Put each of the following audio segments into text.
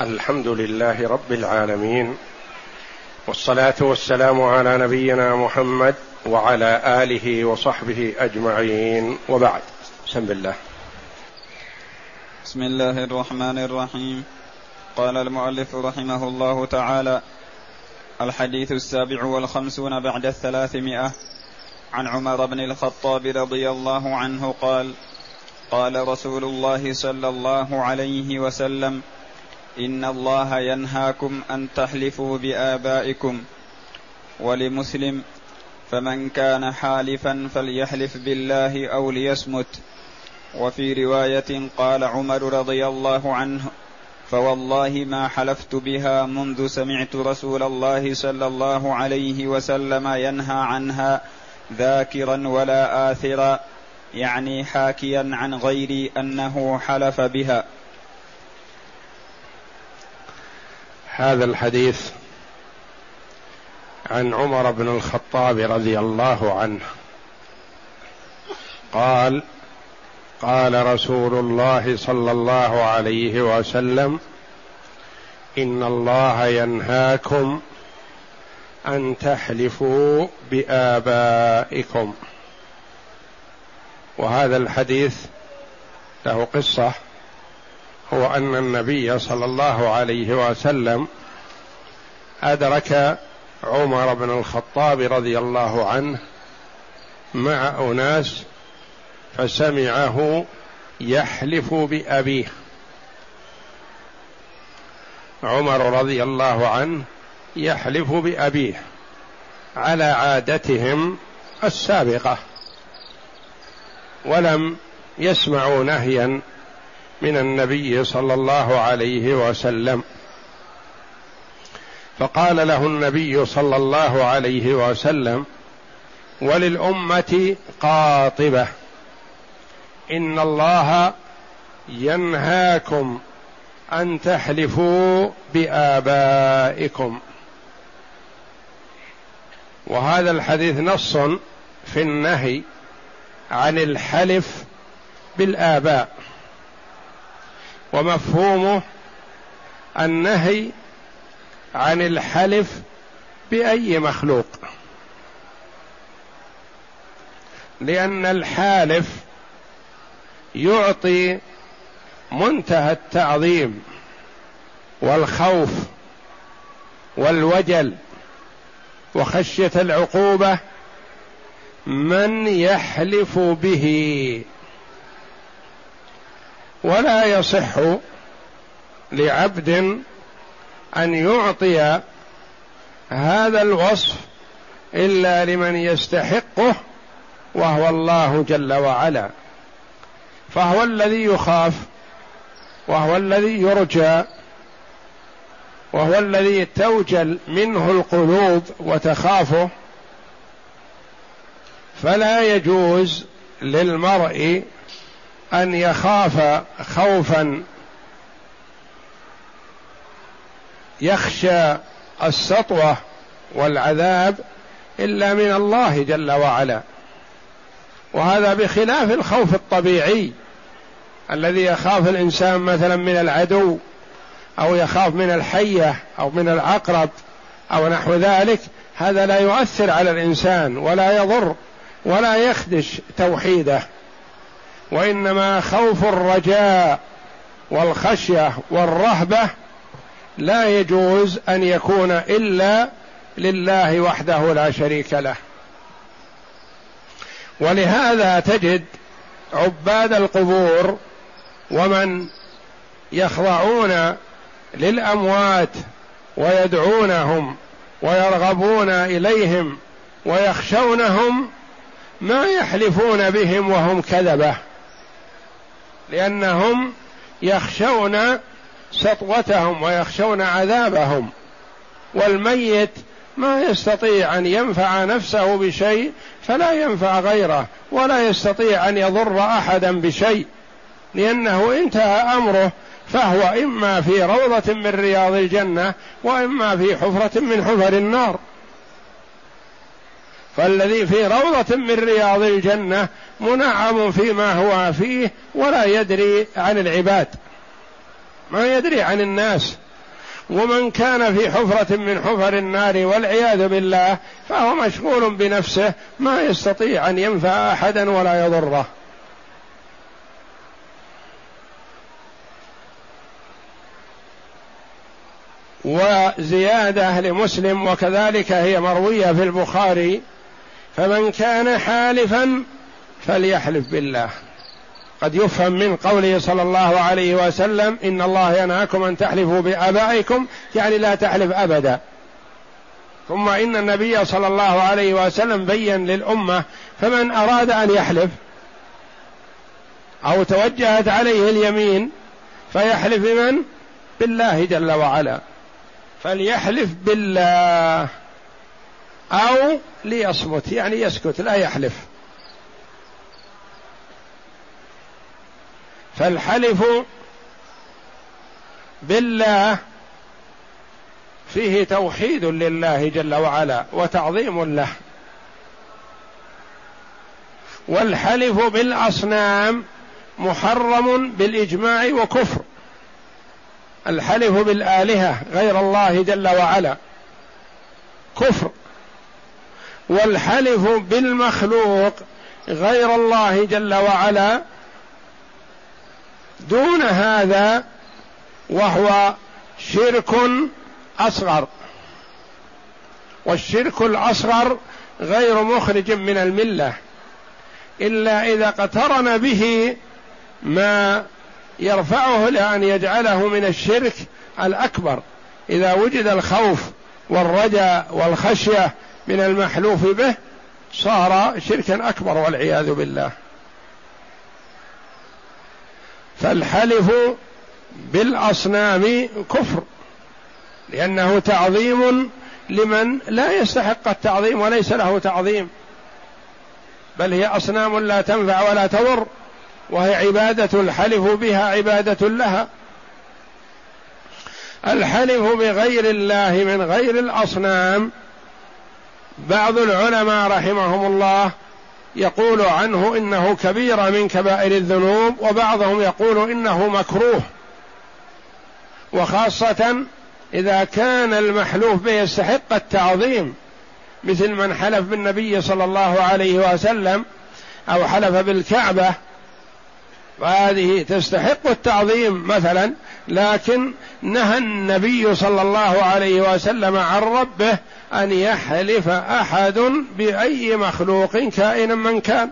الحمد لله رب العالمين والصلاة والسلام على نبينا محمد وعلى آله وصحبه أجمعين وبعد. بسم الله. بسم الله الرحمن الرحيم. قال المؤلف رحمه الله تعالى الحديث السابع والخمسون بعد الثلاثمائة. عن عمر بن الخطاب رضي الله عنه قال قال رسول الله صلى الله عليه وسلم إن الله ينهاكم أن تحلفوا بآبائكم ولمسلم فمن كان حالفا فليحلف بالله أو ليصمت. وفي رواية قال عمر رضي الله عنه فوالله ما حلفت بها منذ سمعت رسول الله صلى الله عليه وسلم ينهى عنها ذاكرا ولا آثرا يعني حاكيا عن غيري أنه حلف بها. هذا الحديث عن عمر بن الخطاب رضي الله عنه. قال قال رسول الله صلى الله عليه وسلم إن الله ينهاكم أن تحلفوا بآبائكم. وهذا الحديث له قصة هو أن النبي صلى الله عليه وسلم أدرك عمر بن الخطاب رضي الله عنه مع أناس فسمعه يحلف بأبيه. عمر رضي الله عنه يحلف بأبيه على عادتهم السابقة ولم يسمعوا نهيا من النبي صلى الله عليه وسلم. فقال له النبي صلى الله عليه وسلم وللأمة قاطبة إن الله ينهاكم أن تحلفوا بآبائكم. وهذا الحديث نص في النهي عن الحلف بالآباء. ومفهومه النهي عن الحلف بأي مخلوق. لأن الحالف يعطي منتهى التعظيم والخوف والوجل وخشية العقوبة من يحلف به. ولا يصح لعبد أن يعطي هذا الوصف إلا لمن يستحقه وهو الله جل وعلا. فهو الذي يخاف وهو الذي يرجى وهو الذي توجل منه القلوب وتخافه. فلا يجوز للمرء أن يخاف خوفا يخشى السطوة والعذاب إلا من الله جل وعلا. وهذا بخلاف الخوف الطبيعي الذي يخاف الإنسان مثلا من العدو أو يخاف من الحية أو من العقرب أو نحو ذلك هذا لا يؤثر على الإنسان ولا يضر ولا يخدش توحيده. وإنما خوف الرجاء والخشية والرهبة لا يجوز أن يكون إلا لله وحده لا شريك له. ولهذا تجد عباد القبور ومن يخضعون للأموات ويدعونهم ويرغبون إليهم ويخشونهم ما يحلفون بهم وهم كذبة. لأنهم يخشون سطوتهم ويخشون عذابهم. والميت ما يستطيع أن ينفع نفسه بشيء فلا ينفع غيره ولا يستطيع أن يضر أحدا بشيء. لأنه انتهى أمره فهو إما في روضة من رياض الجنة وإما في حفرة من حفر النار. فالذي في روضة من رياض الجنة منعم فيما هو فيه ولا يدري عن العباد. ما يدري عن الناس. ومن كان في حفرة من حفر النار والعياذ بالله فهو مشغول بنفسه ما يستطيع أن ينفع أحدا ولا يضره. وزيادة لمسلم وكذلك هي مروية في البخاري فمن كان حالفا فليحلف بالله. قد يفهم من قوله صلى الله عليه وسلم إن الله ينهاكم أن تحلفوا بآبائكم يعني لا تحلف أبدا. ثم إن النبي صلى الله عليه وسلم بين للأمة فمن أراد أن يحلف أو توجهت عليه اليمين فيحلف بمن؟ بالله جل وعلا. فليحلف بالله. أو ليصمت يعني يسكت لا يحلف. فالحلف بالله فيه توحيد لله جل وعلا وتعظيم له. والحلف بالأصنام محرم بالإجماع وكفر. الحلف بالآلهة غير الله جل وعلا كفر. والحلف بالمخلوق غير الله جل وعلا دون هذا وهو شرك أصغر. والشرك الأصغر غير مخرج من الملة إلا إذا اقترن به ما يرفعه لأن يجعله من الشرك الأكبر. إذا وجد الخوف والرجاء والخشية من المحلوف به صار شركا أكبر والعياذ بالله. فالحلف بالأصنام كفر لأنه تعظيم لمن لا يستحق التعظيم وليس له تعظيم بل هي أصنام لا تنفع ولا تضر وهي عبادة الحلف بها عبادة لها. الحلف بغير الله من غير الأصنام بعض العلماء رحمهم الله يقول عنه إنه كبيره من كبائر الذنوب وبعضهم يقول إنه مكروه. وخاصة إذا كان المحلوف به يستحق التعظيم مثل من حلف بالنبي صلى الله عليه وسلم أو حلف بالكعبة وهذه تستحق التعظيم مثلا لكن نهى النبي صلى الله عليه وسلم عن ربه أن يحلف أحد بأي مخلوق كائنا من كان.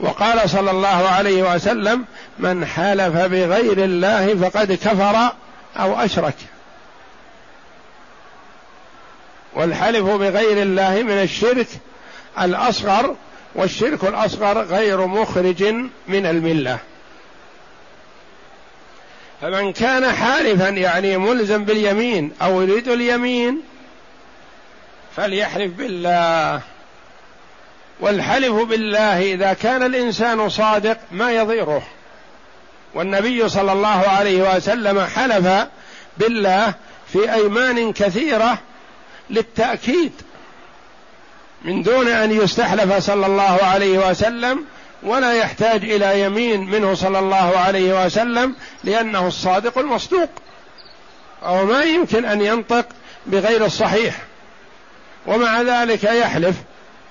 وقال صلى الله عليه وسلم من حلف بغير الله فقد كفر أو أشرك. والحلف بغير الله من الشرك الأصغر والشرك الأصغر غير مخرج من الملة. فمن كان حالفا يعني ملزم باليمين أو يريد اليمين فليحلف بالله. والحلف بالله إذا كان الإنسان صادق ما يضيره. والنبي صلى الله عليه وسلم حلف بالله في أيمان كثيرة للتأكيد من دون أن يستحلف صلى الله عليه وسلم ولا يحتاج إلى يمين منه صلى الله عليه وسلم لأنه الصادق المصدوق. أو ما يمكن أن ينطق بغير الصحيح. ومع ذلك يحلف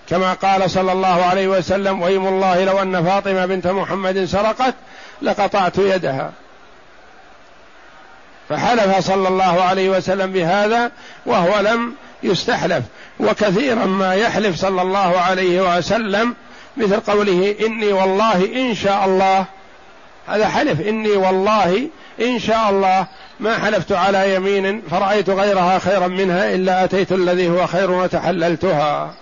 كما قال صلى الله عليه وسلم ويم الله لو أن فاطمة بنت محمد سرقت لقطعت يدها. فحلف صلى الله عليه وسلم بهذا وهو لم يستحلف. وكثيرا ما يحلف صلى الله عليه وسلم مثل قوله إني والله إن شاء الله. هذا حلف إني والله إن شاء الله. ما حلفت على يمين فرأيت غيرها خيرا منها إلا أتيت الذي هو خير وتحللتها.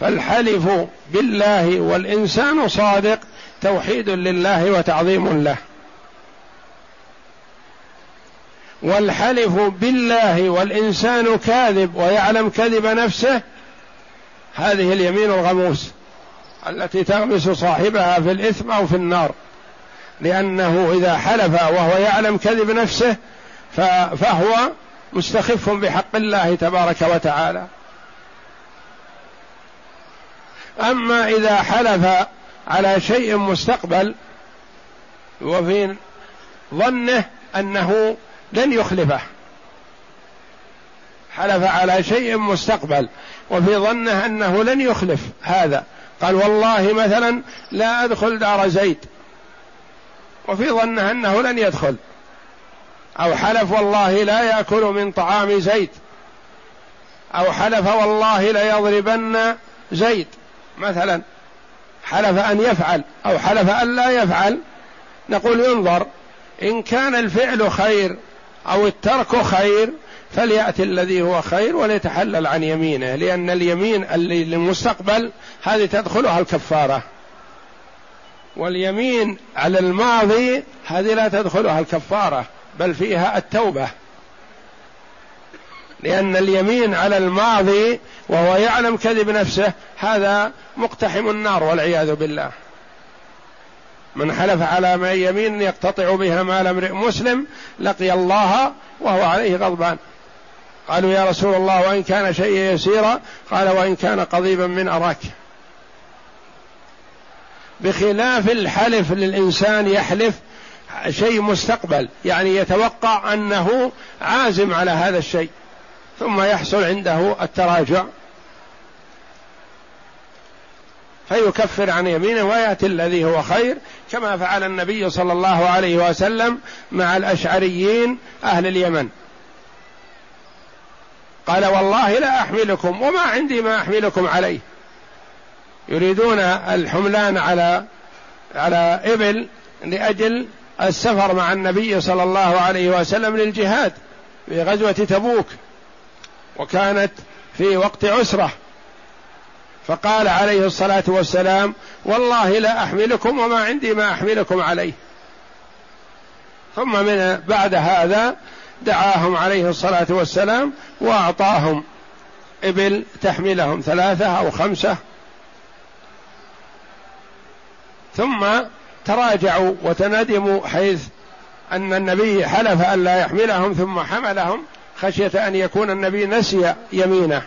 فالحلف بالله والإنسان صادق توحيد لله وتعظيم له. والحلف بالله والإنسان كاذب ويعلم كذب نفسه هذه اليمين الغموس التي تغمس صاحبها في الإثم أو في النار. لأنه إذا حلف وهو يعلم كذب نفسه فهو مستخف بحق الله تبارك وتعالى. أما إذا حلف على شيء مستقبل وفي ظنه أنه لن يخلفه. حلف على شيء مستقبل وفي ظنه أنه لن يخلف هذا. قال والله مثلا لا أدخل دار زيد. وفي ظنه أنه لن يدخل. أو حلف والله لا يأكل من طعام زيد. أو حلف والله ليضربن زيد. مثلا حلف أن يفعل أو حلف أن لا يفعل. نقول انظر إن كان الفعل خير أو الترك خير فليأتي الذي هو خير وليتحلل عن يمينه. لأن اليمين اللي للمستقبل هذه تدخلها الكفارة. واليمين على الماضي هذه لا تدخلها الكفارة بل فيها التوبة. لأن اليمين على الماضي وهو يعلم كذب نفسه هذا مقتحم النار والعياذ بالله. من حلف على ما يمين يقتطع بها مال امرئ مسلم لقي الله وهو عليه غضبان. قالوا يا رسول الله وإن كان شيء يسيرا قال وإن كان قضيبا من أراك. بخلاف الحلف للإنسان يحلف شيء مستقبل. يعني يتوقع أنه عازم على هذا الشيء ثم يحصل عنده التراجع. فيكفر عن يمينه ويأتي الذي هو خير كما فعل النبي صلى الله عليه وسلم مع الأشعريين أهل اليمن. قال والله لا أحملكم وما عندي ما أحملكم عليه. يريدون الحملان على على إبل لأجل السفر مع النبي صلى الله عليه وسلم للجهاد في غزوة تبوك وكانت في وقت عسرة. فقال عليه الصلاة والسلام والله لا أحملكم وما عندي ما أحملكم عليه. ثم من بعد هذا دعاهم عليه الصلاة والسلام وأعطاهم إبل تحملهم ثلاثة أو خمسة ثم تراجعوا وتندموا حيث أن النبي حلف أن لا يحملهم ثم حملهم خشية أن يكون النبي نسي يمينه.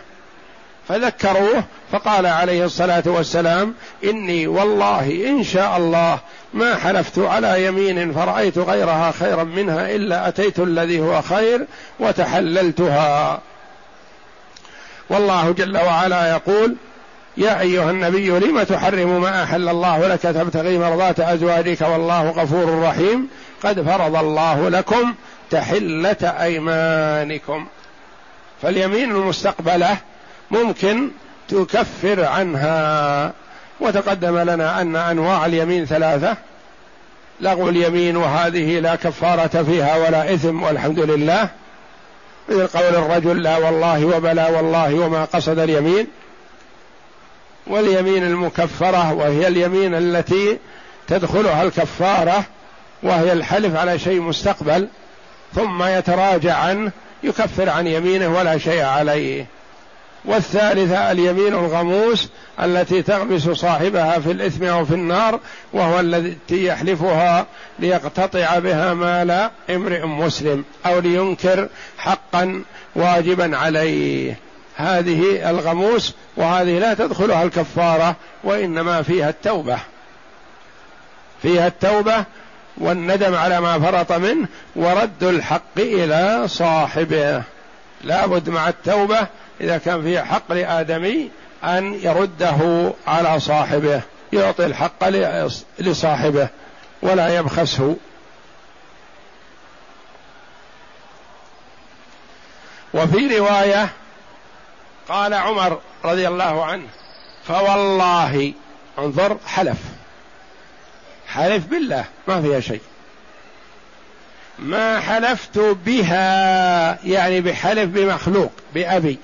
فذكروه فقال عليه الصلاة والسلام إني والله إن شاء الله ما حلفت على يمين فرأيت غيرها خيرا منها إلا أتيت الذي هو خير وتحللتها. والله جل وعلا يقول يا أيها النبي لم تحرم ما أحل الله لك تبتغي مرضات أزواجك؟ والله غفور رحيم. قد فرض الله لكم تحلة أيمانكم. فاليمين المستقبلة ممكن تكفر عنها. وتقدم لنا أن أنواع اليمين ثلاثة. لغو اليمين وهذه لا كفارة فيها ولا إثم والحمد لله. مثل قول الرجل لا والله وبلا والله وما قصد اليمين. واليمين المكفرة وهي اليمين التي تدخلها الكفارة وهي الحلف على شيء مستقبل ثم يتراجع عنه يكفر عن يمينه ولا شيء عليه. والثالثة اليمين الغموس التي تغمس صاحبها في الإثم أو في النار وهو التي يحلفها ليقتطع بها مال امرئ مسلم أو لينكر حقا واجبا عليه. هذه الغموس وهذه لا تدخلها الكفارة وإنما فيها التوبة. فيها التوبة والندم على ما فرط منه ورد الحق إلى صاحبه. لابد مع التوبة إذا كان فيه حق لآدمي أن يرده على صاحبه يعطي الحق لصاحبه ولا يبخسه. وفي رواية قال عمر رضي الله عنه فوالله انظر حلف. حلف بالله ما فيها شيء. ما حلفت بها يعني بحلف بمخلوق بأبي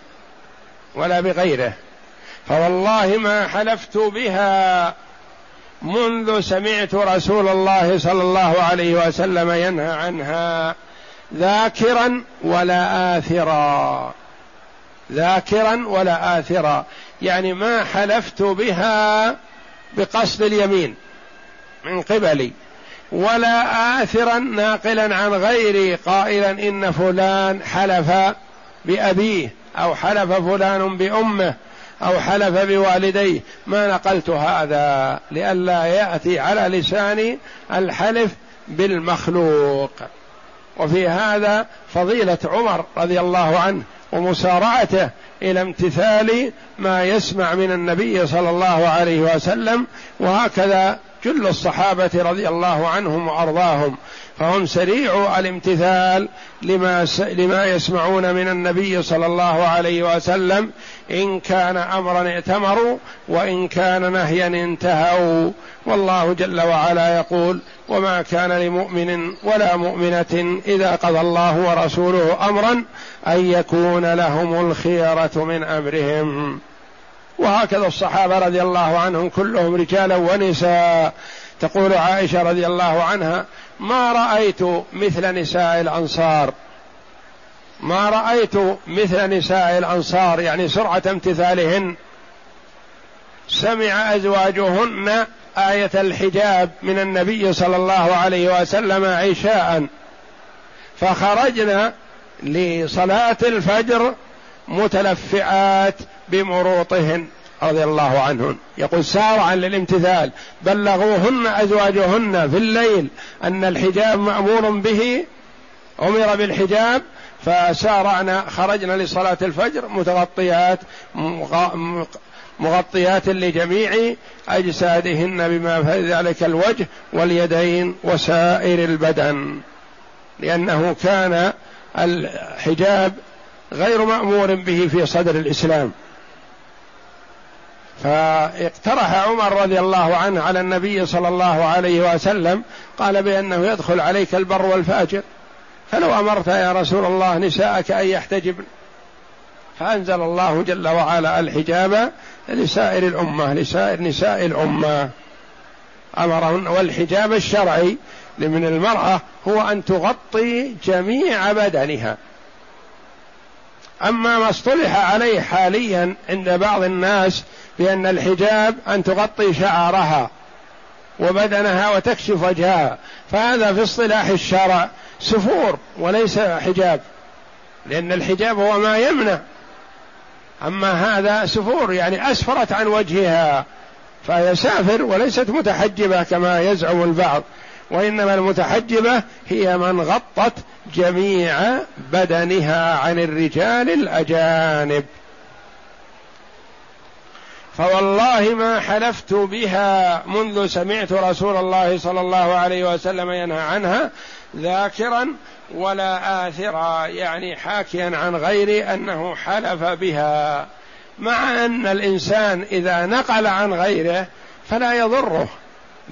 ولا بغيره. فوالله ما حلفت بها منذ سمعت رسول الله صلى الله عليه وسلم ينهى عنها ذاكرا ولا آثرا. ذاكرا ولا آثرا. يعني ما حلفت بها بقصد اليمين من قبلي. ولا آثرا ناقلا عن غيري قائلا إن فلان حلف بأبيه أو حلف فلان بأمه أو حلف بوالديه. ما نقلت هذا لئلا يأتي على لساني الحلف بالمخلوق. وفي هذا فضيلة عمر رضي الله عنه. ومسارعته إلى امتثال ما يسمع من النبي صلى الله عليه وسلم وهكذا جل الصحابة رضي الله عنهم وأرضاهم. فهم سريع الامتثال لما لما يسمعون من النبي صلى الله عليه وسلم. إن كان أمرا ائتمروا وإن كان نهيا انتهوا. والله جل وعلا يقول وما كان لمؤمن ولا مؤمنة إذا قضى الله ورسوله أمرا أن يكون لهم الخيرة من أمرهم. وهكذا الصحابة رضي الله عنهم كلهم رجالا ونساء. تقول عائشة رضي الله عنها ما رأيت مثل نساء الأنصار. ما رأيت مثل نساء الأنصار. يعني سرعة امتثالهن. سمع أزواجهن آية الحجاب من النبي صلى الله عليه وسلم عشاء فخرجنا لصلاة الفجر متلفعات بمروطهن رضي الله عنهن. يقول سارعا للامتثال. بلغوهن أزواجهن في الليل أن الحجاب مأمور به. أمر بالحجاب. فسارعنا خرجنا لصلاة الفجر متغطيات مغطيات لجميع أجسادهن بما في ذلك الوجه واليدين وسائر البدن. لأنه كان الحجاب غير مأمور به في صدر الإسلام. فاقترح عمر رضي الله عنه على النبي صلى الله عليه وسلم قال بأنه يدخل عليك البر والفاجر. فلو أمرت يا رسول الله نساءك أن يحتجبن. فأنزل الله جل وعلا الحجاب لسائر الأمة لسائر نساء الأمة. أمرهن والحجاب الشرعي من المرأة هو أن تغطي جميع بدنها. أما ما اصطلح عليه حاليا عند بعض الناس بأن الحجاب أن تغطي شعرها وبدنها وتكشف وجهها فهذا في اصطلاح الشرع سفور وليس حجاب لأن الحجاب هو ما يمنع. أما هذا سفور يعني أسفرت عن وجهها فهي سافر وليست متحجبة كما يزعم البعض. وإنما المتحجبة هي من غطت جميع بدنها عن الرجال الأجانب. فوالله ما حلفت بها منذ سمعت رسول الله صلى الله عليه وسلم ينهى عنها ذاكرا ولا آثرا يعني حاكيا عن غيري أنه حلف بها. مع أن الإنسان إذا نقل عن غيره فلا يضره.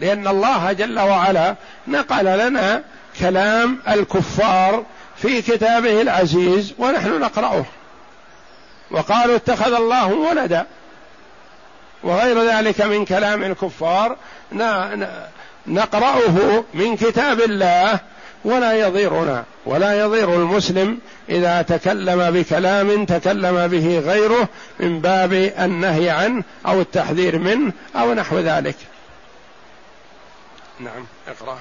لأن الله جل وعلا نقل لنا كلام الكفار في كتابه العزيز ونحن نقرأه. وقالوا اتخذ الله ولدا. وغير ذلك من كلام الكفار نقرأه من كتاب الله ولا يضيرنا. ولا يضير المسلم إذا تكلم بكلام تكلم به غيره من باب النهي عنه أو التحذير منه أو نحو ذلك. نعم اقرأ.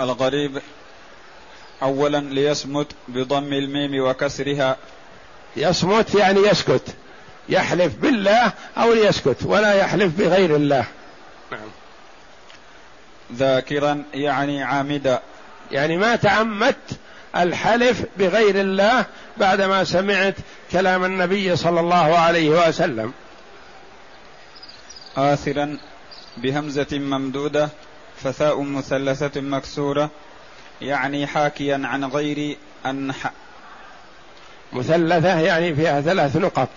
الغريب اولا ليصمت بضم الميم وكسرها. يصمت يعني يسكت. يحلف بالله أو ليسكت ولا يحلف بغير الله. نعم. ذاكرا يعني عامدا. يعني ما تعمدت الحلف بغير الله بعدما سمعت كلام النبي صلى الله عليه وسلم. آثرا بهمزة ممدودة فثاء مثلثة مكسورة يعني حاكيا عن غير أن ح... مثلثة يعني فيها ثلاث نقط.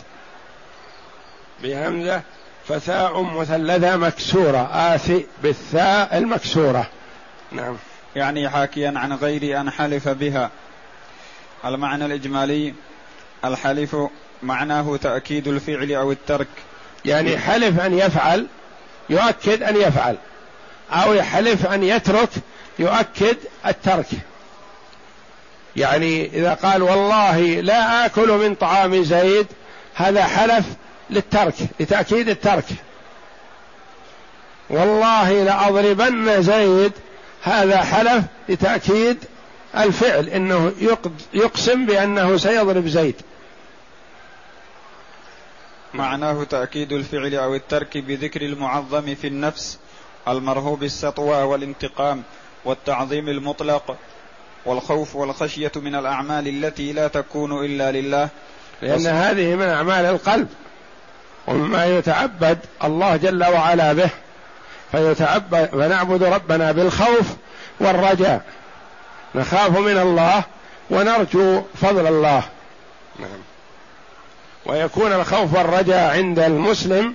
بهمزة فثاء مثلثة مكسورة آثي بالثاء المكسورة. نعم. يعني حاكيا عن غير أن حلف بها. المعنى الإجمالي الحلف معناه تأكيد الفعل أو الترك. يعني حلف أن يفعل يؤكد أن يفعل. أو يحلف أن يترك يؤكد الترك. يعني إذا قال والله لا آكل من طعام زيد هذا حلف للترك لتأكيد الترك. والله لأضربن زيد هذا حلف لتأكيد الفعل إنه يقسم بأنه سيضرب زيد. معناه تأكيد الفعل أو الترك بذكر المعظم في النفس المرهوب السطوى والانتقام والتعظيم المطلق والخوف والخشية من الأعمال التي لا تكون إلا لله. لأن هذه من أعمال القلب ومما يتعبد الله جل وعلا به. فيتعبد فنعبد ربنا بالخوف والرجاء. نخاف من الله ونرجو فضل الله. نعم. ويكون الخوف والرجاء عند المسلم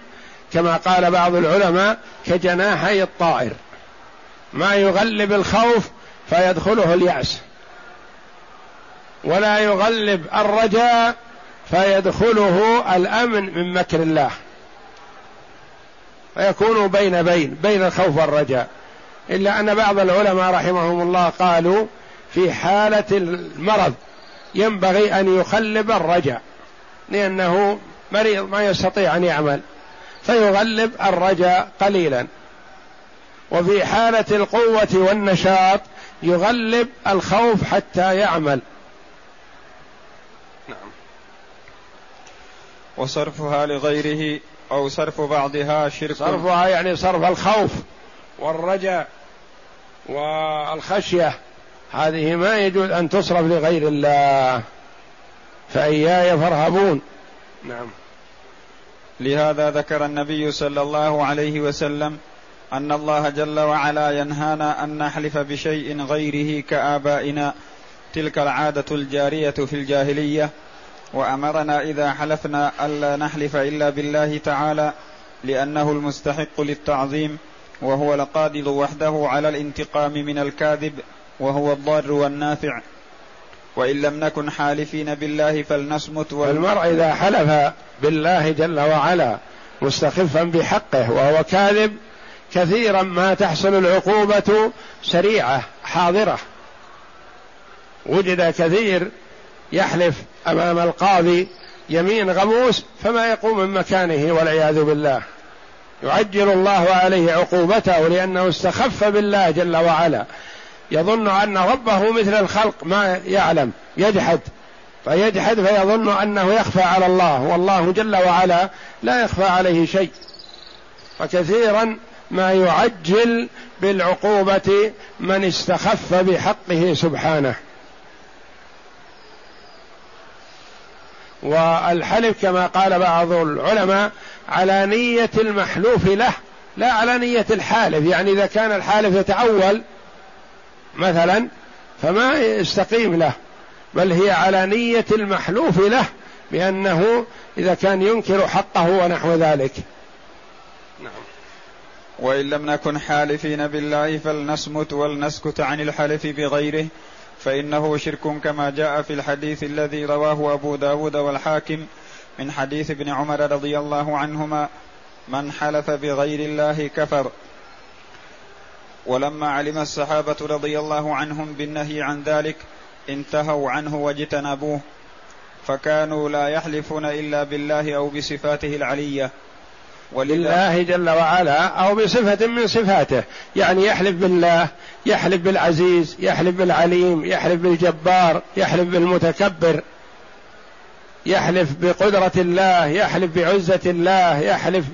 كما قال بعض العلماء كجناحي الطائر. ما يغلب الخوف فيدخله اليأس. ولا يغلب الرجاء فيدخله الأمن من مكر الله. فيكون بين بين بين الخوف والرجاء. إلا أن بعض العلماء رحمهم الله قالوا في حالة المرض ينبغي أن يخلب الرجاء. لأنه مريض ما يستطيع أن يعمل. فيغلب الرجاء قليلا. وفي حالة القوة والنشاط يغلب الخوف حتى يعمل. نعم. وصرفها لغيره أو صرف بعضها شرك. صرفها يعني صرف الخوف والرجاء والخشية. هذه ما يجوز أن تصرف لغير الله. فإياي فارهبون. نعم. لهذا ذكر النبي صلى الله عليه وسلم أن الله جل وعلا ينهانا أن نحلف بشيء غيره كآبائنا. تلك العادة الجارية في الجاهلية. وأمرنا إذا حلفنا ألا نحلف إلا بالله تعالى لأنه المستحق للتعظيم وهو القادر وحده على الانتقام من الكاذب وهو الضار والنافع. وإن لم نكن حالفين بالله فلنصمت المرء إذا حلف بالله جل وعلا مستخفا بحقه وهو كاذب كثيرا ما تحصل العقوبة سريعة حاضرة. وجد كثير يحلف أمام القاضي يمين غموس فما يقوم من مكانه والعياذ بالله. يعجل الله عليه عقوبته لأنه استخف بالله جل وعلا. يظن أن ربه مثل الخلق ما يعلم يجحد. فيجحد فيظن أنه يخفى على الله والله جل وعلا لا يخفى عليه شيء. فكثيرا ما يعجل بالعقوبة من استخف بحقه سبحانه. والحلف كما قال بعض العلماء على نية المحلوف له لا على نية الحالف. يعني إذا كان الحالف يتعول مثلا فما يستقيم له بل هي على نية المحلوف له بأنه إذا كان ينكر حقه ونحو ذلك. نعم. وإن لم نكن حالفين بالله فلنصمت ولنسكت عن الحلف بغيره فإنه شرك كما جاء في الحديث الذي رواه أبو داود والحاكم من حديث ابن عمر رضي الله عنهما من حلف بغير الله كفر. ولما علم الصحابة رضي الله عنهم بالنهي عن ذلك انتهوا عنه واجتنبوه. فكانوا لا يحلفون إلا بالله أو بصفاته العلية. ولله جل وعلا أو بصفة من صفاته. يعني يحلف بالله يحلف بالعزيز يحلف بالعليم يحلف بالجبار يحلف بالمتكبر. يحلف بقدرة الله يحلف بعزة الله يحلف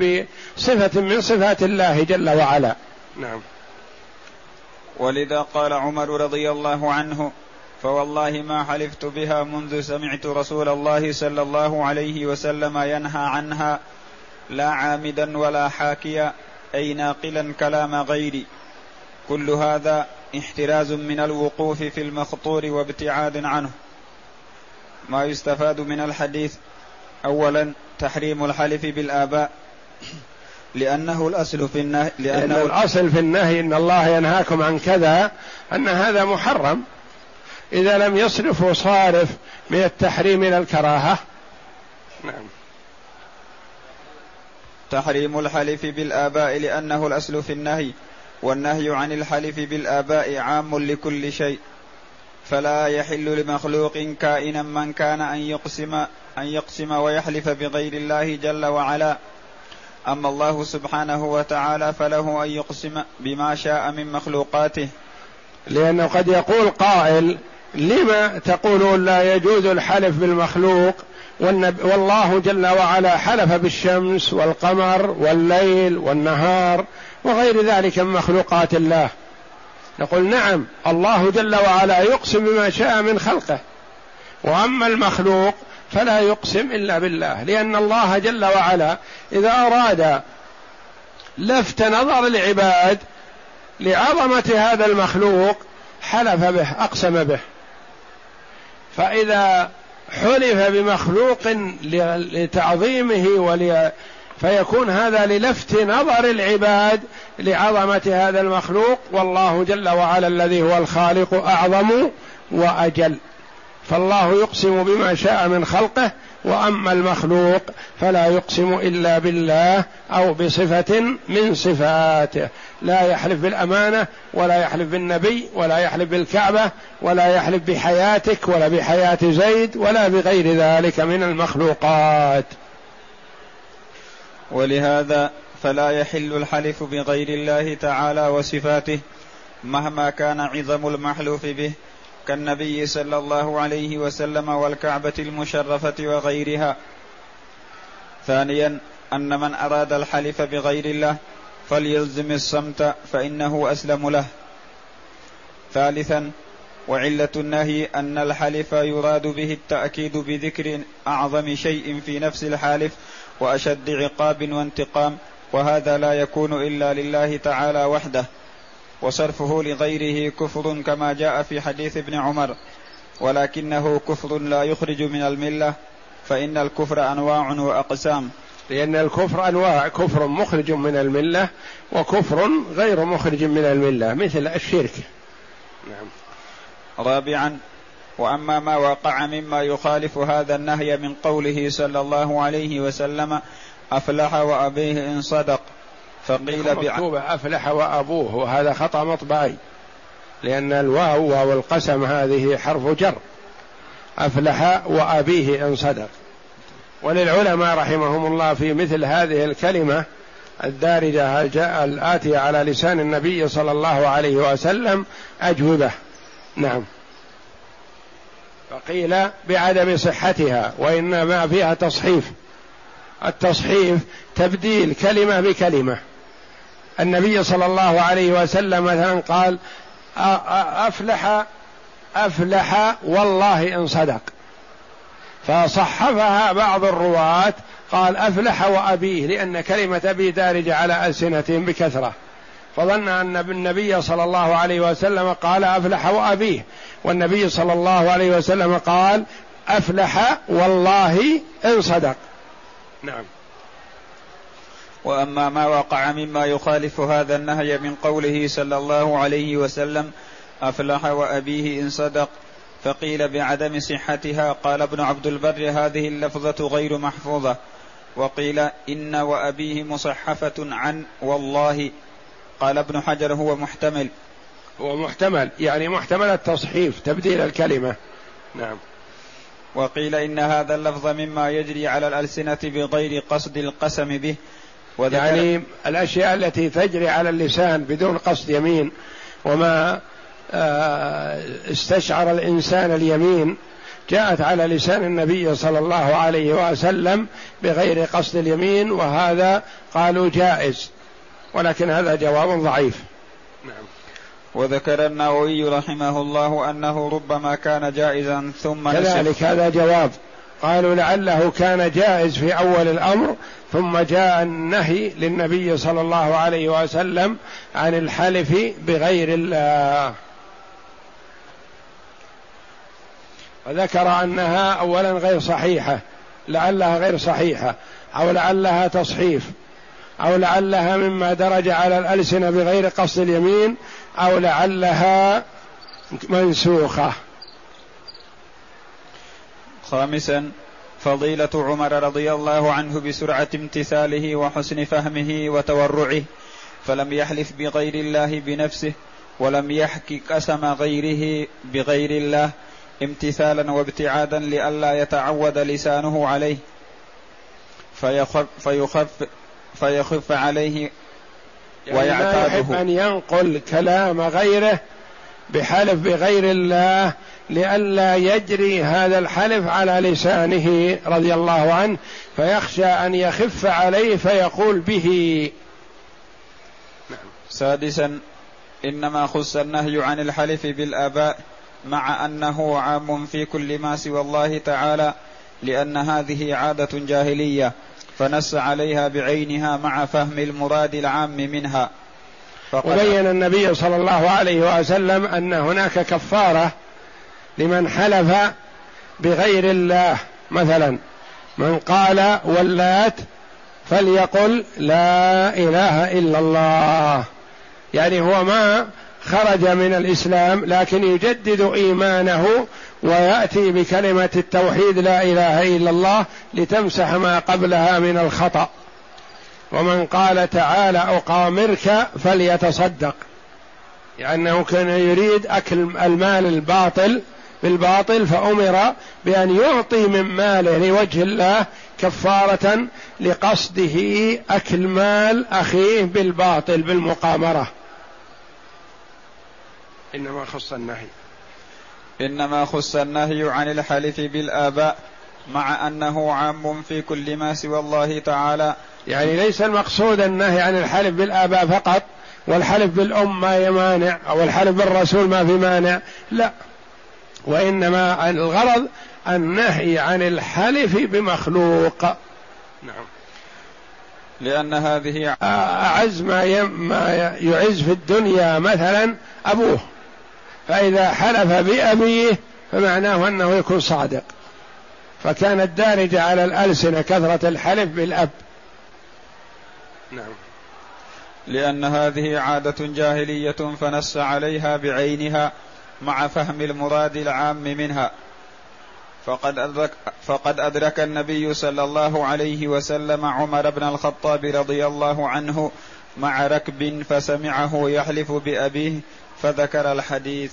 بصفة من صفات الله جل وعلا. نعم. ولذا قال عمر رضي الله عنه فوالله ما حلفت بها منذ سمعت رسول الله صلى الله عليه وسلم ينهى عنها لا عامدا ولا حاكيا أي ناقلا كلام غيري. كل هذا احتراز من الوقوف في المخطور وابتعاد عنه. ما يستفاد من الحديث اولا تحريم الحلف بالآباء. لأنه الأصل في النهي لأنه لأن الأصل في النهي إن الله ينهاكم عن كذا أن هذا محرم. إذا لم يصرفه صارف من التحريم إلى الكراهة. نعم. تحريم الحلف بالآباء لأنه الأصل في النهي والنهي عن الحلف بالآباء عام لكل شيء. فلا يحل لمخلوق كائنا من كان أن يقسم أن يقسم ويحلف بغير الله جل وعلا. أما الله سبحانه وتعالى فله أن يقسم بما شاء من مخلوقاته. لأنه قد يقول قائل لما تقولون لا يجوز الحلف بالمخلوق؟ والله جل وعلا حلف بالشمس والقمر والليل والنهار وغير ذلك من مخلوقات الله. نقول نعم الله جل وعلا يقسم بما شاء من خلقه. وأما المخلوق فلا يقسم إلا بالله لأن الله جل وعلا إذا أراد لفت نظر العباد لعظمة هذا المخلوق حلف به أقسم به. فإذا حلف بمخلوق لتعظيمه ول فيكون هذا للفت نظر العباد لعظمة هذا المخلوق والله جل وعلا الذي هو الخالق أعظم وأجل. فالله يقسم بما شاء من خلقه وأما المخلوق فلا يقسم إلا بالله أو بصفة من صفاته. لا يحلف بالأمانة ولا يحلف بالنبي ولا يحلف بالكعبة ولا يحلف بحياتك ولا بحياة زيد ولا بغير ذلك من المخلوقات. ولهذا فلا يحل الحلف بغير الله تعالى وصفاته مهما كان عظم المحلوف به. كالنبي صلى الله عليه وسلم والكعبة المشرفة وغيرها. ثانيا أن من أراد الحلف بغير الله فليلزم الصمت فإنه أسلم له. ثالثا وعلة النهي أن الحلف يراد به التأكيد بذكر أعظم شيء في نفس الحالف وأشد عقاب وانتقام وهذا لا يكون إلا لله تعالى وحده. وصرفه لغيره كفر كما جاء في حديث ابن عمر. ولكنه كفر لا يخرج من الملة فإن الكفر أنواع وأقسام. لأن الكفر أنواع كفر مخرج من الملة وكفر غير مخرج من الملة مثل الشرك. نعم. رابعا وأما ما وقع مما يخالف هذا النهي من قوله صلى الله عليه وسلم أفلح وأبيه إن صدق. فقيل مكتوبة أفلح وأبوه وهذا خطأ مطبعي لأن الواو واو القسم هذه حرف جر. أفلح وأبيه إن صدق. وللعلماء رحمهم الله في مثل هذه الكلمة الدارجة الآتية على لسان النبي صلى الله عليه وسلم أجوبة. نعم. فقيل بعدم صحتها وإنما فيها تصحيف. التصحيف تبديل كلمة بكلمة. النبي صلى الله عليه وسلم مثلا قال أفلح أفلح والله إن صدق. فصحفها بعض الرواة قال أفلح وأبيه لأن كلمة أبي دارجة على ألسنتهم بكثرة. فظن أن النبي صلى الله عليه وسلم قال أفلح وأبيه. والنبي صلى الله عليه وسلم قال أفلح والله إن صدق. نعم. وأما ما وقع مما يخالف هذا النهي من قوله صلى الله عليه وسلم أفلح وأبيه إن صدق فقيل بعدم صحتها قال ابن عبد البر هذه اللفظة غير محفوظة وقيل إن وأبيه مصحفة عن والله قال ابن حجر هو محتمل. هو محتمل يعني محتمل التصحيف تبديل الكلمة. نعم. وقيل إن هذا اللفظ مما يجري على الألسنة بغير قصد القسم به يعني الأشياء التي تجري على اللسان بدون قصد يمين وما آه، استشعر الإنسان اليمين جاءت على لسان النبي صلى الله عليه وسلم بغير قصد اليمين وهذا قالوا جائز ولكن هذا جواب ضعيف. نعم. وذكر النووي رحمه الله أنه ربما كان جائزا ثم كذلك هذا جواب. قالوا لعله كان جائز في أول الأمر ثم جاء النهي للنبي صلى الله عليه وسلم عن الحلف بغير الله. وذكر أنها اولا غير صحيحة لعلها غير صحيحة أو لعلها تصحيف أو لعلها مما درج على الألسنة بغير قصد اليمين أو لعلها منسوخة. خامسا فضيلة عمر رضي الله عنه بسرعة امتثاله وحسن فهمه وتورعه فلم يحلف بغير الله بنفسه ولم يحكي قسم غيره بغير الله امتثالا وابتعادا لئلا يتعود لسانه عليه فيخف فيخف فيخف عليه يعني ويعتاده. يحب أن ينقل كلام غيره بحلف بغير الله لئلا يجري هذا الحلف على لسانه رضي الله عنه فيخشى أن يخف عليه فيقول به. سادسا إنما خص النهي عن الحلف بالآباء مع أنه عام في كل ما سوى الله تعالى لأن هذه عادة جاهلية فنص عليها بعينها مع فهم المراد العام منها. وبين النبي صلى الله عليه وسلم أن هناك كفارة لمن حلف بغير الله. مثلا من قال ولات فليقل لا إله إلا الله. يعني هو ما خرج من الإسلام لكن يجدد إيمانه ويأتي بكلمة التوحيد لا إله إلا الله لتمسح ما قبلها من الخطأ. ومن قال تعالى أقامرك فليتصدق. لأنه كان يريد أكل المال الباطل بالباطل فأمر بأن يعطي من ماله لوجه الله كفارة لقصده أكل مال أخيه بالباطل بالمقامرة. إنما خص النهي. إنما خص النهي عن الحلف بالآباء. مع أنه عام في كل ما سوى الله تعالى. يعني ليس المقصود النهي عن الحلف بالآباء فقط والحلف بالأم ما يمانع أو الحلف بالرسول ما في مانع لا. وإنما الغرض النهي عن الحلف بمخلوق. نعم. لأن هذه أعز ما, ما يعز في الدنيا مثلا أبوه. فإذا حلف بأبيه فمعناه أنه يكون صادق. فكانت دارجة على الألسنة كثرة الحلف بالأب. نعم. لأن هذه عادة جاهلية فنص عليها بعينها مع فهم المراد العام منها. فقد أدرك, فقد أدرك النبي صلى الله عليه وسلم عمر بن الخطاب رضي الله عنه مع ركب فسمعه يحلف بأبيه فذكر الحديث.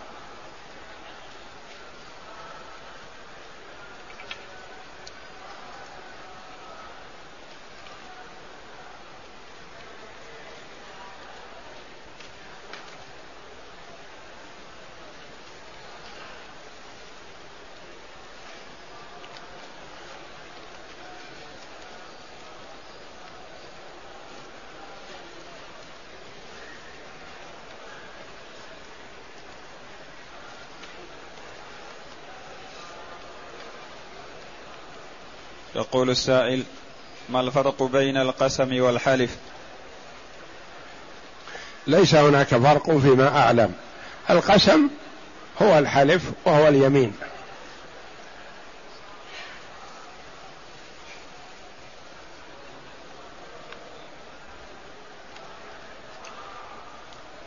يقول السائل ما الفرق بين القسم والحلف؟ ليس هناك فرق فيما أعلم. القسم هو الحلف وهو اليمين.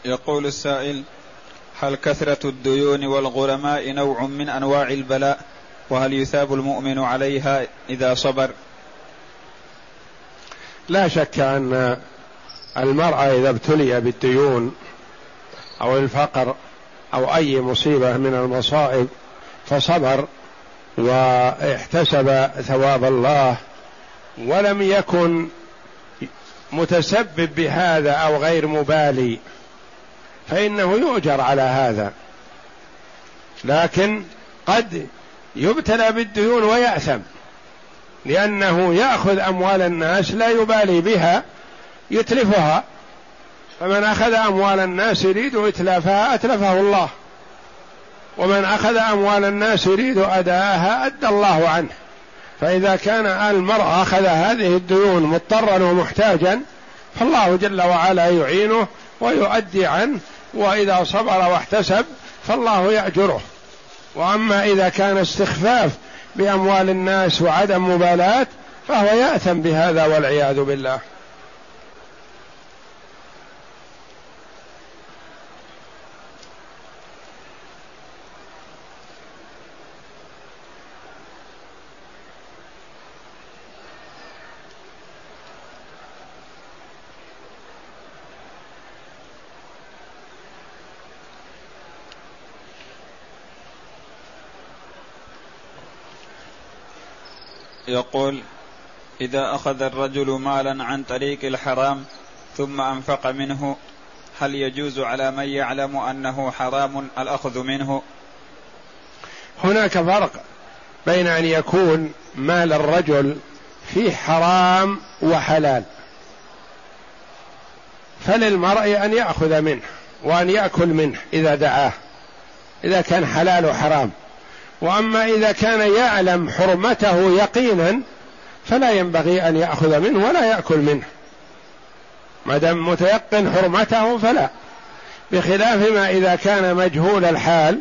يقول السائل هل كثرة الديون والغرماء نوع من أنواع البلاء؟ وهل يثاب المؤمن عليها إذا صبر؟ لا شك أن المرأة إذا ابتلي بالديون أو الفقر أو أي مصيبة من المصائب فصبر واحتسب ثواب الله ولم يكن متسبب بهذا أو غير مبالي فإنه يؤجر على هذا. لكن قد يبتلى بالديون ويأثم. لأنه يأخذ أموال الناس لا يبالي بها يتلفها. فمن أخذ أموال الناس يريد إتلافها أتلفه الله. ومن أخذ أموال الناس يريد أداءها أدى الله عنه. فإذا كان المرء أخذ هذه الديون مضطرا ومحتاجا فالله جل وعلا يعينه ويؤدي عنه وإذا صبر واحتسب فالله يأجره. وأما إذا كان استخفاف بأموال الناس وعدم مبالاة فهو يأثم بهذا والعياذ بالله. يقول إذا أخذ الرجل مالا عن طريق الحرام ثم أنفق منه هل يجوز على من يعلم أنه حرام الأخذ منه؟ هناك فرق بين أن يكون مال الرجل فيه حرام وحلال. فللمرء أن يأخذ منه وأن يأكل منه إذا دعاه إذا كان حلال وحرام. وأما إذا كان يعلم حرمته يقينا فلا ينبغي أن يأخذ منه ولا يأكل منه. ما دام متيقن حرمته فلا. بخلاف ما إذا كان مجهول الحال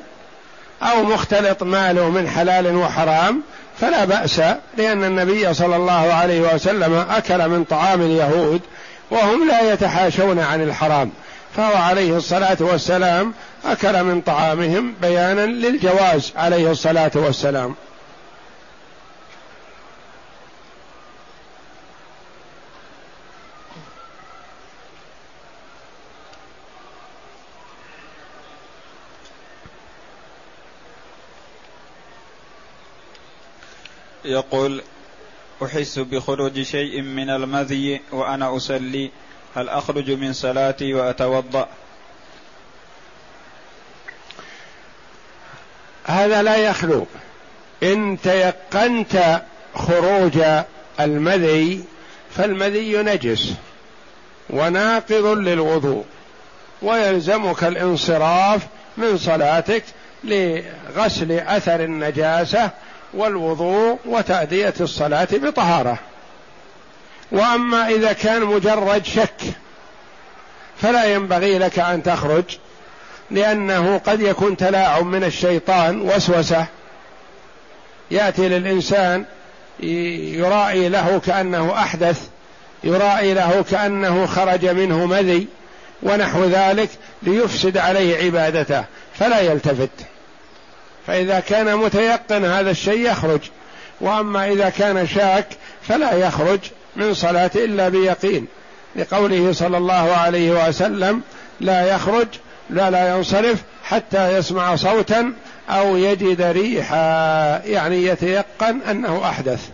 أو مختلط ماله من حلال وحرام فلا بأس لأن النبي صلى الله عليه وسلم أكل من طعام اليهود وهم لا يتحاشون عن الحرام. فهو عليه الصلاة والسلام أكل من طعامهم بيانا للجواز عليه الصلاة والسلام. يقول أحس بخروج شيء من المذي وأنا أصلي. هل أخرج من صلاتي وأتوضأ؟ هذا لا يخلو. إن تيقنت خروج المذي فالمذي نجس وناقض للوضوء ويلزمك الانصراف من صلاتك لغسل أثر النجاسة والوضوء وتأدية الصلاة بطهارة. وأما إذا كان مجرد شك فلا ينبغي لك أن تخرج لأنه قد يكون تلاعب من الشيطان وسوسة. يأتي للإنسان يرائي له كأنه أحدث يرائي له كأنه خرج منه مذي ونحو ذلك ليفسد عليه عبادته فلا يلتفت. فإذا كان متيقن هذا الشيء يخرج وأما إذا كان شاك فلا يخرج. من صلاة إلا بيقين. لقوله صلى الله عليه وسلم لا يخرج لا لا ينصرف حتى يسمع صوتا أو يجد ريحا. يعني يتيقن أنه أحدث.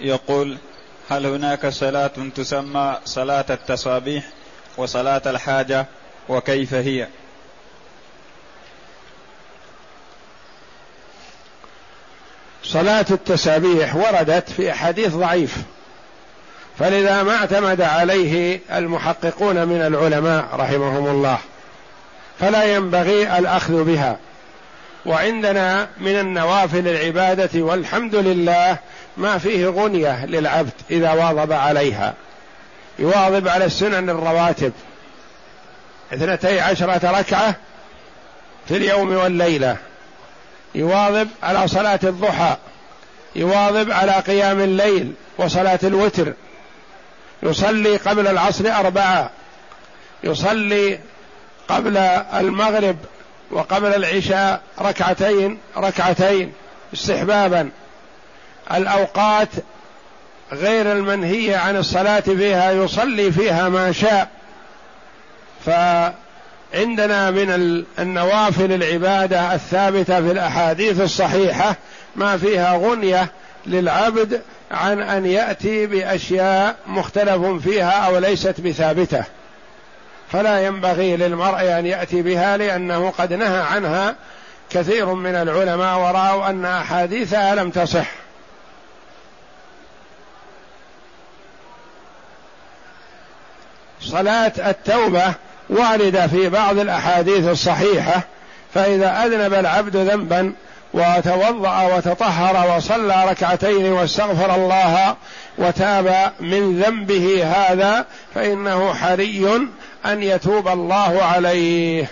يقول هل هناك صلاة تسمى صلاة التصابيح وصلاة الحاجة؟ وكيف هي؟ صلاة التسابيح وردت في أحاديث ضعيف. فلذا ما اعتمد عليه المحققون من العلماء رحمهم الله. فلا ينبغي الأخذ بها. وعندنا من النوافل العبادة والحمد لله ما فيه غنية للعبد إذا واظب عليها. يواظب على السنن الرواتب. اثنتي عشرة ركعة في اليوم والليلة. يواظب على صلاة الضحى يواظب على قيام الليل وصلاة الوتر. يصلي قبل العصر أربعة يصلي قبل المغرب وقبل العشاء ركعتين ركعتين استحبابا. الأوقات غير المنهية عن الصلاة فيها يصلي فيها ما شاء. فعندنا من النوافل العبادة الثابتة في الأحاديث الصحيحة ما فيها غنية للعبد عن أن يأتي بأشياء مختلف فيها أو ليست بثابتة. فلا ينبغي للمرء أن يأتي بها لأنه قد نهى عنها كثير من العلماء ورأوا أن أحاديثها لم تصح. صلاة التوبة وارده في بعض الأحاديث الصحيحة فإذا أذنب العبد ذنبا وتوضأ وتطهر وصلى ركعتين واستغفر الله وتاب من ذنبه هذا فإنه حري أن يتوب الله عليه.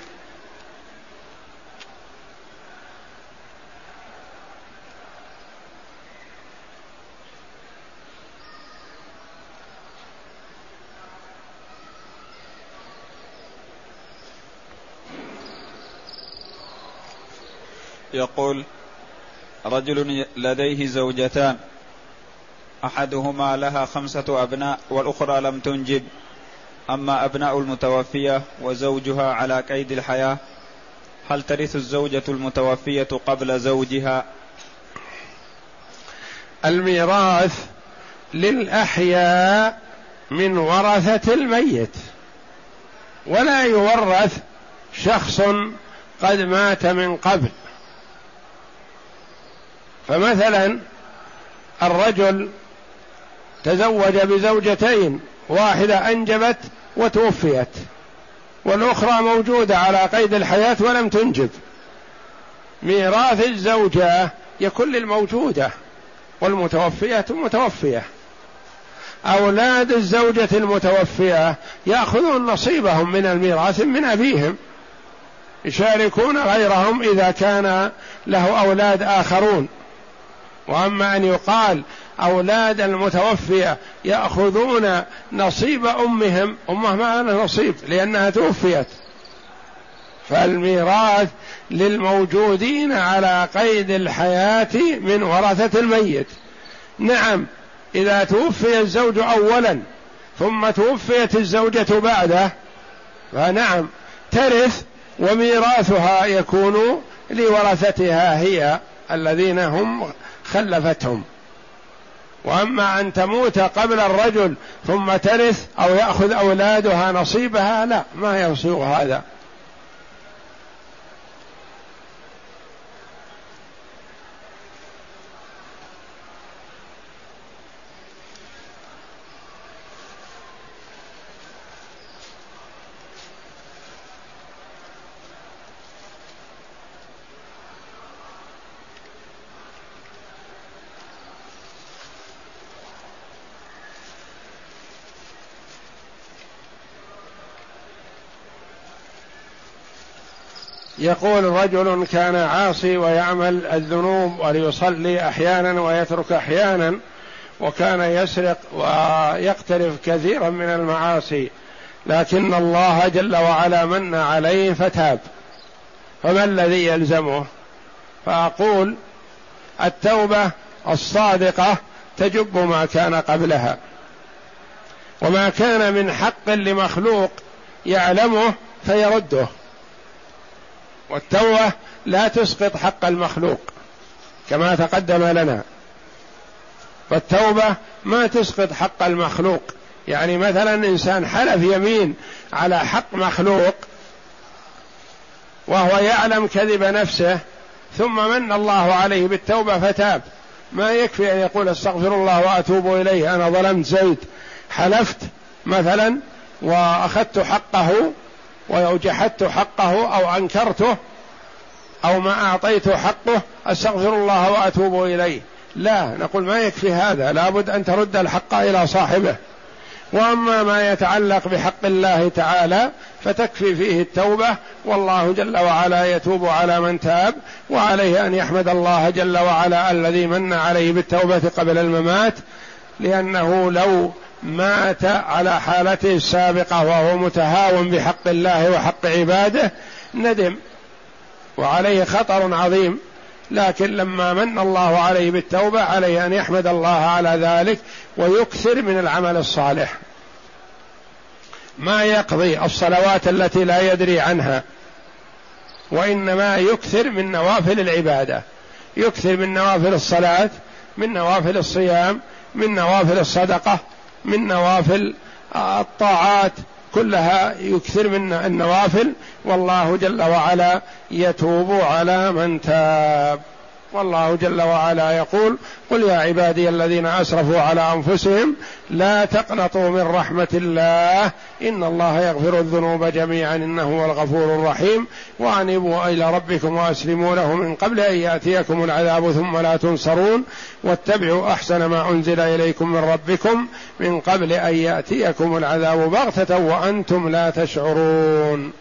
يقول رجل لديه زوجتان أحدهما لها خمسة أبناء والأخرى لم تنجب أما أبناء المتوفية وزوجها على قيد الحياة هل ترث الزوجة المتوفية قبل زوجها؟ الميراث للأحياء من ورثة الميت. ولا يورث شخص قد مات من قبل. فمثلا الرجل تزوج بزوجتين واحدة أنجبت وتوفيت والأخرى موجودة على قيد الحياة ولم تنجب. ميراث الزوجة يكون للموجودة والمتوفية متوفية. أولاد الزوجة المتوفية يأخذون نصيبهم من الميراث من أبيهم يشاركون غيرهم إذا كان له أولاد آخرون. وأما أن يقال أولاد المتوفية يأخذون نصيب أمهم امه ما لها نصيب لأنها توفيت. فالميراث للموجودين على قيد الحياة من ورثه الميت. نعم إذا توفي الزوج اولا ثم توفيت الزوجة بعده فنعم ترث وميراثها يكون لورثتها هي الذين هم خلفتهم. وأما أن تموت قبل الرجل ثم ترث أو يأخذ أولادها نصيبها لا ما يصير هذا. يقول رجل كان عاصي ويعمل الذنوب وليصلي أحيانا ويترك أحيانا وكان يسرق ويقترف كثيرا من المعاصي لكن الله جل وعلا من عليه فتاب. فما الذي يلزمه؟ فأقول التوبة الصادقة تجب ما كان قبلها. وما كان من حق لمخلوق يعلمه فيرده. والتوبة لا تسقط حق المخلوق كما تقدم لنا. فالتوبة ما تسقط حق المخلوق. يعني مثلا إنسان حلف يمين على حق مخلوق وهو يعلم كذب نفسه ثم من الله عليه بالتوبة فتاب. ما يكفي أن يقول أستغفر الله وأتوب إليه أنا ظلمت زيد حلفت مثلا وأخذت حقه وجحدت حقه أو أنكرته أو ما اعطيته حقه أستغفر الله وأتوب إليه. لا نقول ما يكفي هذا. لابد أن ترد الحق إلى صاحبه. وأما ما يتعلق بحق الله تعالى فتكفي فيه التوبة. والله جل وعلا يتوب على من تاب وعليه أن يحمد الله جل وعلا الذي من عليه بالتوبة قبل الممات. لأنه لو مات على حالته السابقه وهو متهاون بحق الله وحق عباده ندم. وعليه خطر عظيم. لكن لما من الله عليه بالتوبة عليه أن يحمد الله على ذلك ويكثر من العمل الصالح. ما يقضي الصلوات التي لا يدري عنها وإنما يكثر من نوافل العبادة. يكثر من نوافل الصلاة من نوافل الصيام من نوافل الصدقة من نوافل الطاعات كلها يكثر من النوافل والله جل وعلا يتوب على من تاب. والله جل وعلا يقول قل يا عبادي الذين أسرفوا على أنفسهم لا تقنطوا من رحمة الله إن الله يغفر الذنوب جميعا إنه هو الغفور الرحيم وأنيبوا إلى ربكم وأسلموا له من قبل أن يأتيكم العذاب ثم لا تنصرون واتبعوا أحسن ما أنزل إليكم من ربكم من قبل أن يأتيكم العذاب بغتة وأنتم لا تشعرون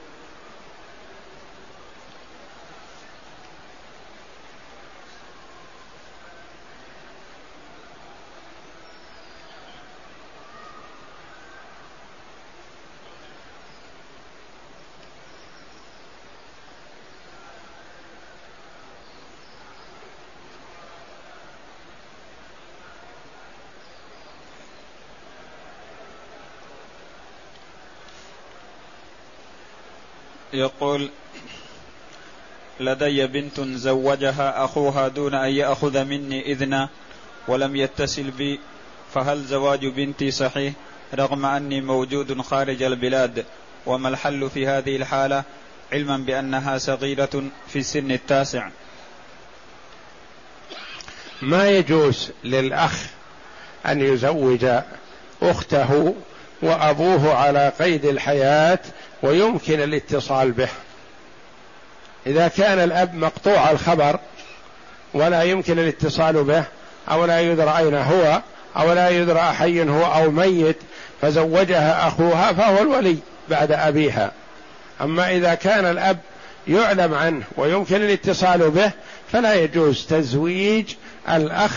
يقول لدي بنت زوجها أخوها دون أن يأخذ مني إذنا ولم يتصل بي فهل زواج بنتي صحيح؟ رغم أني موجود خارج البلاد وما الحل في هذه الحالة؟ علما بأنها صغيرة في السن التاسع. ما يجوز للأخ أن يزوج أخته وأبوه على قيد الحياة ويمكن الاتصال به. إذا كان الأب مقطوع الخبر ولا يمكن الاتصال به أو لا يدرى أين هو أو لا يدرى حي هو أو ميت فزوجها أخوها فهو الولي بعد أبيها. أما إذا كان الأب يعلم عنه ويمكن الاتصال به فلا يجوز تزويج الأخ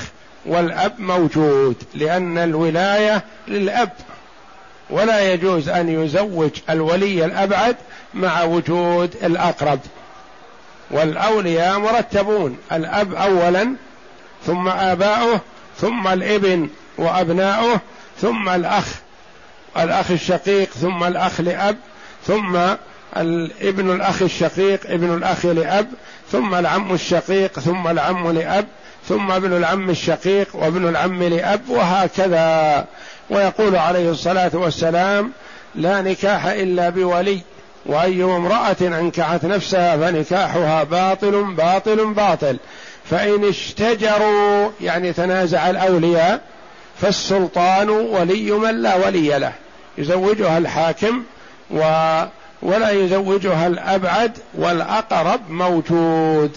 والأب موجود لأن الولاية للأب. ولا يجوز أن يزوج الولي الأبعد مع وجود الأقرب. والأولياء مرتبون الأب أولا ثم آباؤه ثم الابن وأبناؤه ثم الأخ الأخ الشقيق ثم الأخ لأب ثم ابن الأخ الشقيق ابن الأخ لأب ثم العم الشقيق ثم العم لأب ثم ابن العم الشقيق وابن العم لأب وهكذا. ويقول عليه الصلاة والسلام لا نكاح إلا بولي وأي امرأة أنكحت نفسها فنكاحها باطل باطل باطل. فإن اشتجروا يعني تنازع الأولياء فالسلطان ولي من لا ولي له. يزوجها الحاكم و ولا يزوجها الأبعد والأقرب موجود.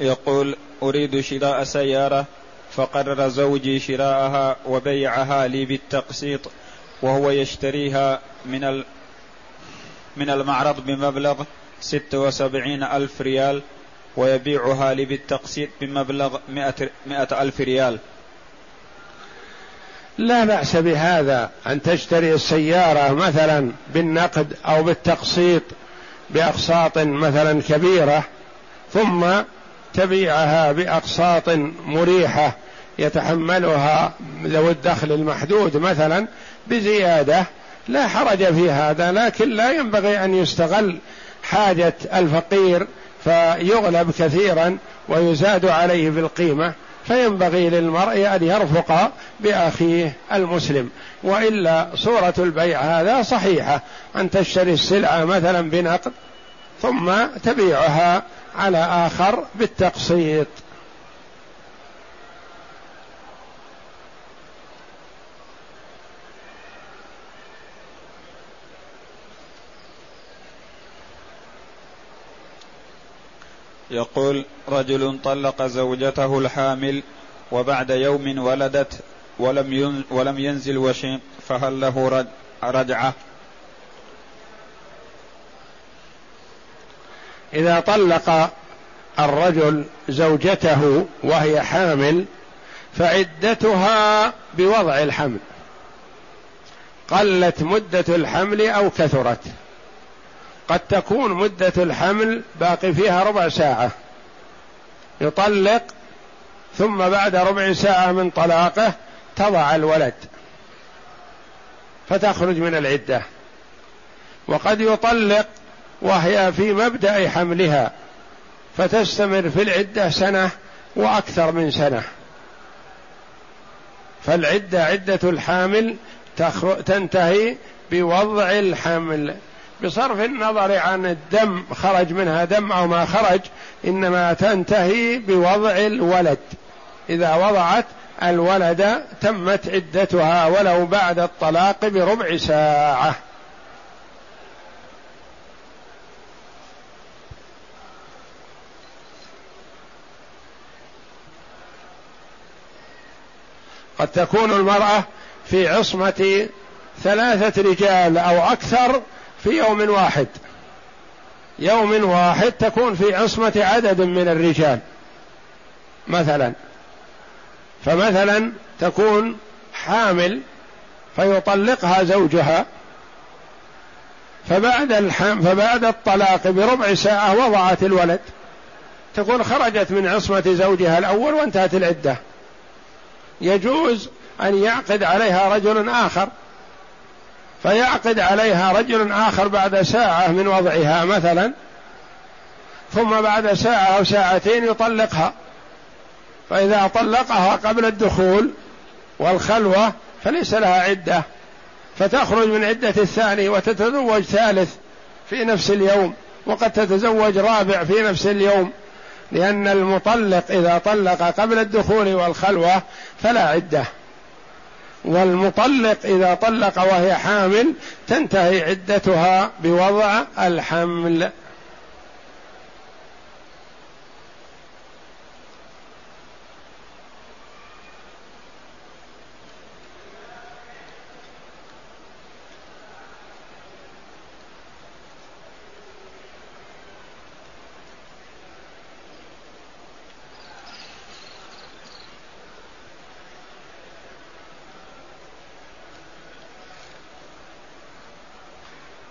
يقول أريد شراء سيارة فقرر زوجي شراءها وبيعها لي بالتقسيط وهو يشتريها من من المعرض بمبلغ ستة وسبعين ألف ريال ويبيعها لي بالتقسيط بمبلغ مئة, مئة ألف ريال. لا بأس بهذا أن تشتري السيارة مثلا بالنقد أو بالتقسيط بأقساط مثلا كبيرة ثم تبيعها بأقساط مريحة يتحملها ذوي الدخل المحدود مثلا بزيادة لا حرج في هذا لكن لا ينبغي أن يستغل حاجة الفقير فيغلب كثيرا ويزاد عليه في القيمة. فينبغي للمرء أن يرفق بأخيه المسلم. وإلا صورة البيع هذا صحيحة. أن تشتري السلعة مثلا بنقد ثم تبيعها على آخر بالتقسيط. يقول رجل طلق زوجته الحامل وبعد يوم ولدت ولم ولم ينزل وشيء فهل له رجعة؟ إذا طلق الرجل زوجته وهي حامل فعدتها بوضع الحمل. قلت مدة الحمل أو كثرت. قد تكون مدة الحمل باقي فيها ربع ساعة. يطلق ثم بعد ربع ساعة من طلاقه تضع الولد. فتخرج من العدة. وقد يطلق وهي في مبدأ حملها. فتستمر في العدة سنة وأكثر من سنة. فالعدة عدة الحامل تنتهي بوضع الحمل. بصرف النظر عن الدم خرج منها دم أو ما خرج إنما تنتهي بوضع الولد. إذا وضعت الولد تمت عدتها ولو بعد الطلاق بربع ساعة. قد تكون المرأة في عصمة ثلاثة رجال أو أكثر في يوم واحد. يوم واحد تكون في عصمة عدد من الرجال. مثلا. فمثلا تكون حامل فيطلقها زوجها. فبعد الحم فبعد الطلاق بربع ساعة وضعت الولد. تكون خرجت من عصمة زوجها الأول وانتهت العدة. يجوز أن يعقد عليها رجل آخر. فيعقد عليها رجل آخر بعد ساعة من وضعها مثلا ثم بعد ساعة أو ساعتين يطلقها. فإذا طلقها قبل الدخول والخلوة فليس لها عدة. فتخرج من عدة الثاني وتتزوج ثالث في نفس اليوم وقد تتزوج رابع في نفس اليوم. لأن المطلق إذا طلق قبل الدخول والخلوة فلا عدة. والمطلق إذا طلق وهي حامل تنتهي عدتها بوضع الحمل.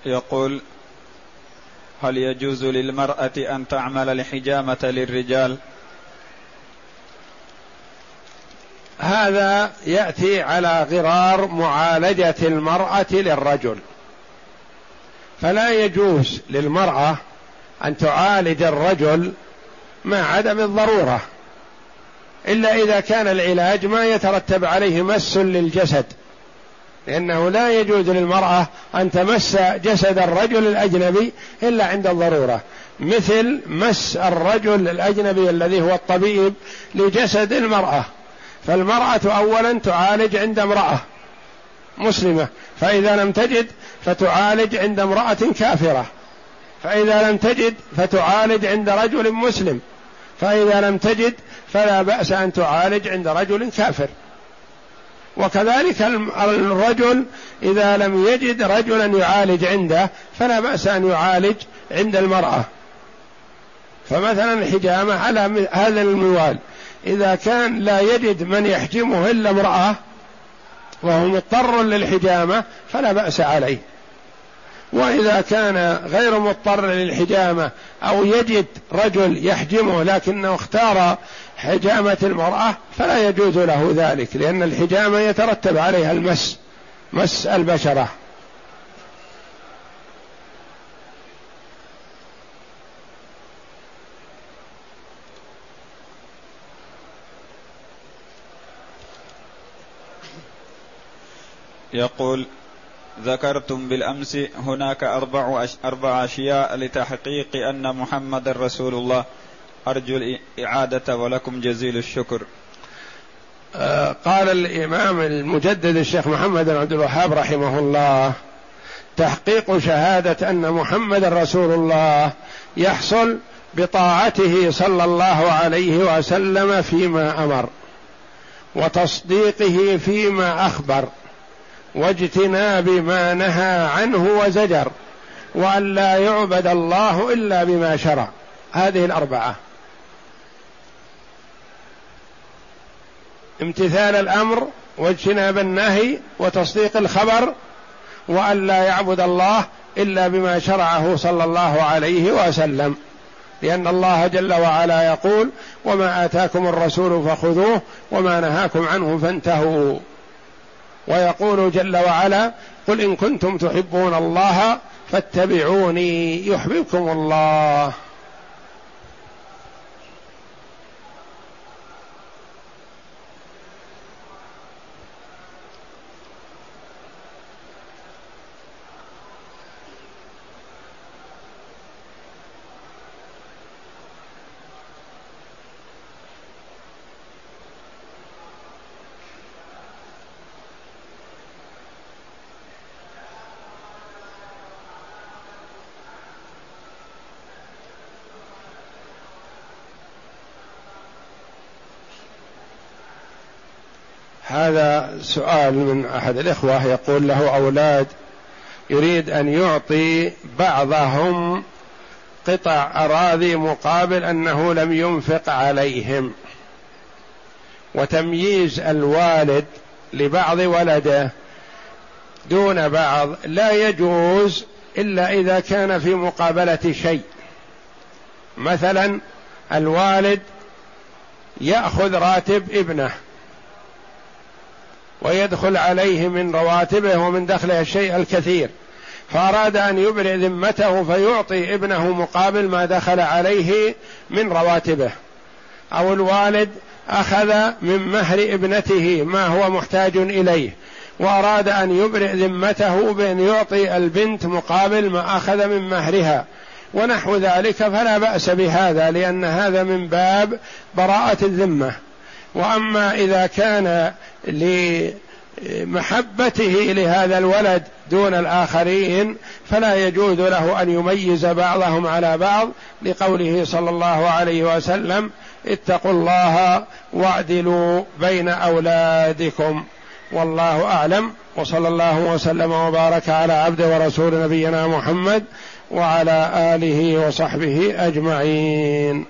يقول هل يجوز للمرأة أن تعمل الحجامة للرجال؟ هذا يأتي على غرار معالجة المرأة للرجل. فلا يجوز للمرأة أن تعالج الرجل مع عدم الضرورة إلا إذا كان العلاج ما يترتب عليه مس للجسد. لأنه لا يجوز للمرأة أن تمس جسد الرجل الأجنبي إلا عند الضرورة. مثل مس الرجل الأجنبي الذي هو الطبيب لجسد المرأة. فالمرأة أولا تعالج عند امرأة مسلمة. فإذا لم تجد فتعالج عند امرأة كافرة. فإذا لم تجد فتعالج عند رجل مسلم. فإذا لم تجد فلا بأس أن تعالج عند رجل كافر. وكذلك الرجل إذا لم يجد رجلا يعالج عنده فلا بأس أن يعالج عند المرأة. فمثلا الحجامة على هذا الموال. إذا كان لا يجد من يحجمه إلا امرأة وهو مضطر للحجامة فلا بأس عليه. وإذا كان غير مضطر للحجامة أو يجد رجل يحجمه لكنه اختار حجامة المرأة فلا يجوز له ذلك لأن الحجامة يترتب عليها المس مس البشرة. يقول ذكرتم بالأمس هناك أربع أربع أشياء لتحقيق أن محمد رسول الله أرجو الإعادة ولكم جزيل الشكر. آه قال الإمام المجدد الشيخ محمد بن عبد الوهاب رحمه الله تحقيق شهادة أن محمد رسول الله يحصل بطاعته صلى الله عليه وسلم فيما أمر وتصديقه فيما أخبر واجتناب ما نهى عنه وزجر وأن لا يعبد الله إلا بما شرع. هذه الأربعة. امتثال الأمر واجتناب النهي وتصديق الخبر وأن لا يعبد الله إلا بما شرعه صلى الله عليه وسلم. لأن الله جل وعلا يقول وما آتاكم الرسول فخذوه وما نهاكم عنه فانتهوا. ويقول جل وعلا قل إن كنتم تحبون الله فاتبعوني يحببكم الله. هذا سؤال من أحد الإخوة يقول له أولاد يريد أن يعطي بعضهم قطع أراضي مقابل أنه لم ينفق عليهم. وتمييز الوالد لبعض ولده دون بعض لا يجوز إلا إذا كان في مقابلة شيء. مثلا الوالد يأخذ راتب ابنه. ويدخل عليه من رواتبه ومن دخله الشيء الكثير. فأراد أن يبرئ ذمته فيعطي ابنه مقابل ما دخل عليه من رواتبه. أو الوالد أخذ من مهر ابنته ما هو محتاج إليه. وأراد أن يبرئ ذمته بأن يعطي البنت مقابل ما أخذ من مهرها. ونحو ذلك فلا بأس بهذا لأن هذا من باب براءة الذمة. وأما إذا كان لمحبته لهذا الولد دون الآخرين فلا يجوز له أن يميز بعضهم على بعض لقوله صلى الله عليه وسلم اتقوا الله واعدلوا بين أولادكم. والله أعلم. وصلى الله وسلم وبارك على عبد ورسول نبينا محمد وعلى آله وصحبه أجمعين.